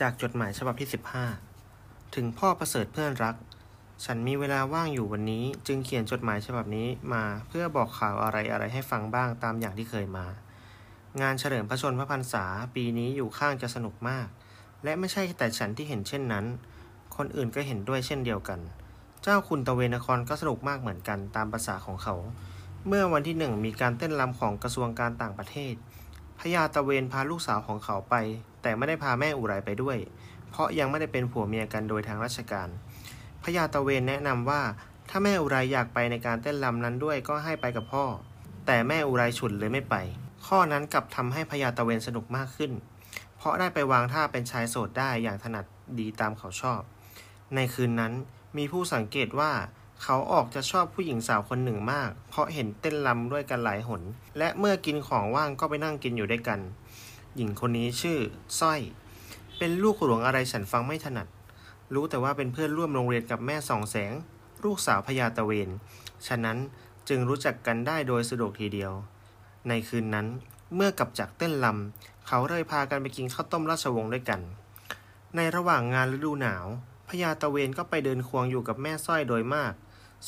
จากจดหมายฉบับที่ 15 ถึงพ่อประเสริฐเพื่อนรัก ฉันมีเวลาว่างอยู่วันนี้ จึงเขียนจดหมายฉบับนี้มาเพื่อบอกข่าวอะไรอะไรให้ฟังบ้างตามอย่างที่เคยมา งานเฉลิมพระชนมพระพรรษาปีนี้อยู่ข้างจะสนุกมาก และไม่ใช่แต่ฉันที่เห็นเช่นนั้น คนอื่นก็เห็นด้วยเช่นเดียวกัน เจ้าคุณตะเวนครก็สนุกมากเหมือนกันตามภาษาของเขา เมื่อวันที่หนึ่งมีการเต้นรำของกระทรวงการต่างประเทศพญาตะเวนพาลูกสาวของเขาไป แต่ไม่ได้พาแม่อุไรไปด้วย เพราะยังไม่ได้เป็นผัวเมียกันโดยทางราชการ พญาตะเวนแนะนำว่าถ้าแม่อุไรอยากไปในการเต้นรำนั้นด้วยก็ให้ไปกับพ่อ แต่แม่อุไรฉุนเลยไม่ไป ข้อนั้นกลับทำให้พญาตะเวนสนุกมากขึ้น เพราะได้ไปวางท่าเป็นชายโสดได้อย่างถนัดดีตามเขาชอบ ในคืนนั้นมีผู้สังเกตว่าเขาออกจะชอบผู้หญิงสาวคนหนึ่งมาก เพราะเห็นเต้นรำด้วยกันหลายหน และเมื่อกินของว่างก็ไปนั่งกินอยู่ด้วยกัน หญิงคนนี้ชื่อสร้อย เป็นลูกหลวงอะไรฉันฟังไม่ถนัด รู้แต่ว่าเป็นเพื่อนร่วมโรงเรียนกับแม่สองแสง ลูกสาวพญาตะเวน ฉะนั้นจึงรู้จักกันได้โดยสะดวกทีเดียว ในคืนนั้นเมื่อกลับจากเต้นลำเขาเลยพากันไปกินข้าวต้มราชวงศ์ด้วยกัน ในระหว่างงานฤดูหนาวพญาตะเวนก็ไปเดินควงอยู่กับแม่สร้อยโดยมาก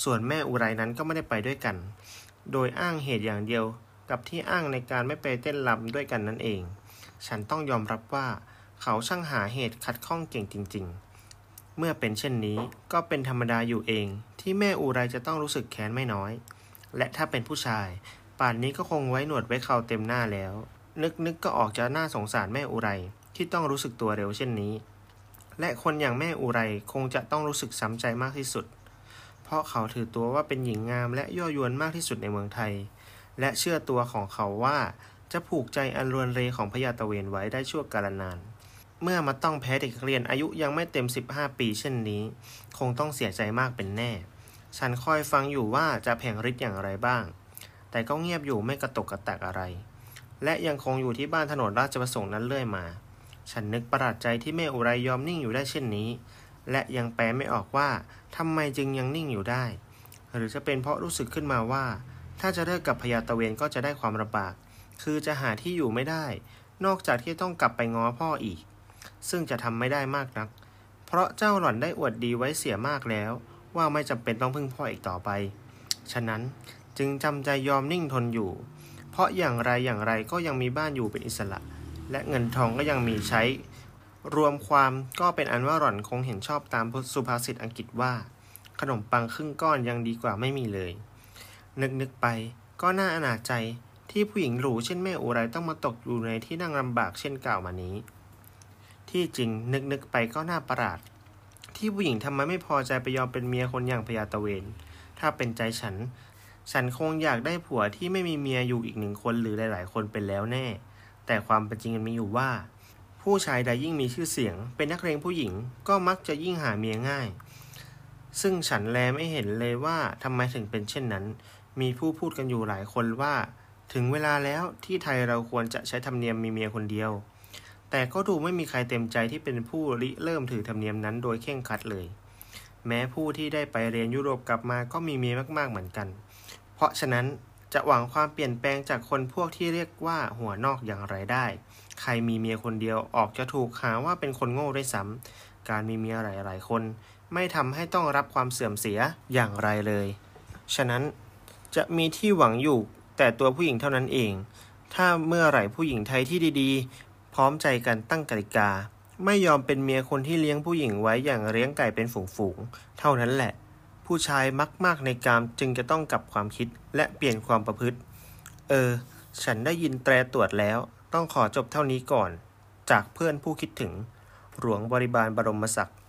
ส่วนแม่อุไรนั้นก็ไม่ได้ไปด้วยกัน โดยอ้างเหตุอย่างเดียวกับที่อ้างในการไม่ไปเต้นรำด้วยกันนั่นเอง ฉันต้องยอมรับว่า เขาช่างหาเหตุขัดข้องเก่งจริง ๆ เมื่อเป็นเช่นนี้ก็เป็นธรรมดาอยู่เอง ที่แม่อุไรจะต้องรู้สึกแค้นไม่น้อย และถ้าเป็นผู้ชาย ป่านนี้ก็คงไว้หนวดไว้เขาเต็มหน้าแล้ว นึกนึกก็ออกจะน่าสงสารแม่อุไรที่ต้องรู้สึกตัวเร็วเช่นนี้ และคนอย่างแม่อุไรคงจะต้องรู้สึกซ้ำใจมากที่สุด เพราะเขาถือตัวว่าเป็นหญิงงามและยั่วยวนมากที่สุดในเมืองไทย และเชื่อตัวของเขาว่า จะผูกใจอันรวนเรของพญาตะเวนไว้ได้ชั่วกาลนาน เมื่อมาต้องแพ้เด็กเรียนอายุยังไม่เต็ม 15 ปีเช่นนี้ คงต้องเสียใจมากเป็นแน่ ฉันคอยฟังอยู่ว่าจะแผงฤทธิ์อย่างไรบ้าง แต่ก็เงียบอยู่ไม่กระตกกระแตกอะไร และยังคงอยู่ที่บ้านถนนราชประสงค์นั้นเรื่อยมา ฉันนึกประหลาดใจที่แม่อุไรยอมนิ่งอยู่ได้เช่นนี้ และยังแปลไม่ออกว่าทำไมจึงยังนิ่งอยู่ได้ หรือจะเป็นเพราะรู้สึกขึ้นมาว่า ถ้าจะเลิกกับพญาตะเวนก็จะได้ความลำบาก คือจะหาที่อยู่ไม่ได้ นอกจากที่ต้องกลับไปง้อพ่ออีก ซึ่งจะทำไม่ได้มากนัก เพราะเจ้าหล่อนได้อวดดีไว้เสียมากแล้ว ว่าไม่จำเป็นต้องพึ่งพ่ออีกต่อไป ฉะนั้นจึงจำใจยอมนิ่งทนอยู่ เพราะอย่างไรอย่างไรก็ยังมีบ้านอยู่เป็นอิสระ และเงินทองก็ยังมีใช้ รวมความก็เป็นอันว่าหล่อนคงเห็นชอบตามสุภาษิตอังกฤษว่า ขนมปังครึ่งก้อนยังดีกว่าไม่มีเลย นึกนึกไปก็น่าอนาจใจ ที่ผู้หญิงหรูเช่นแม่อุไรต้องมาตกอยู่ในที่นั่งลำบากเช่นกล่าวมานี้ ที่จริงนึกนึกไปก็น่าประหลาด ที่ผู้หญิงทำไมไม่พอใจไปยอมเป็นเมียคนอย่างพญาตะเวน ถ้าเป็นใจฉัน ฉันคงอยากได้ผัวที่ไม่มีเมียอยู่อีกหนึ่งคนหรือหลาย ๆ คนเป็นแล้วแน่ แต่ความเป็นจริงมันมีอยู่ว่า ผู้ชายใดยิ่งมีชื่อเสียง เป็นนักเลงผู้หญิงก็มักจะยิ่งหาเมียง่าย ซึ่งฉันแลไม่เห็นเลยว่าทำไมถึงเป็นเช่นนั้น มีผู้พูดกันอยู่หลายคนว่า ถึงเวลาแล้วที่ไทยเราควรจะใช้ธรรมเนียมมีเมียคนเดียว แต่ก็ดูไม่มีใครเต็มใจที่เป็นผู้ริเริ่มถือธรรมเนียมนั้นโดยเข่งคัดเลย แม้ผู้ที่ได้ไปเรียนยุโรปกลับมาก็มีเมียมากๆเหมือนกัน เพราะฉะนั้นจะหวังความเปลี่ยนแปลงจากคนพวกที่เรียกว่าหัวนอกอย่างไรได้ ใครมีเมียคนเดียวออกจะถูกหาว่าเป็นคนโง่ด้วยซ้ำการมีเมียหลายๆคน ไม่ทำให้ต้องรับความเสื่อมเสียอย่างไรเลย ฉะนั้นจะมีที่หวังอยู่ แต่ตัวผู้หญิงเท่านั้นเอง ถ้าเมื่อไหร่ผู้หญิงไทยที่ดีๆ พร้อมใจกันตั้งกติกา ไม่ยอมเป็นเมียคนที่เลี้ยงผู้หญิงไว้อย่างเลี้ยงไก่เป็นฝูงๆ เท่านั้นแหละ ผู้ชายมักมากในกามจึงจะต้องกลับความคิดและเปลี่ยนความประพฤติ เออ ฉันได้ยินแตรตรวจแล้ว ต้องขอจบเท่านี้ก่อน จากเพื่อนผู้คิดถึง หลวงบริบาลบรมศักดิ์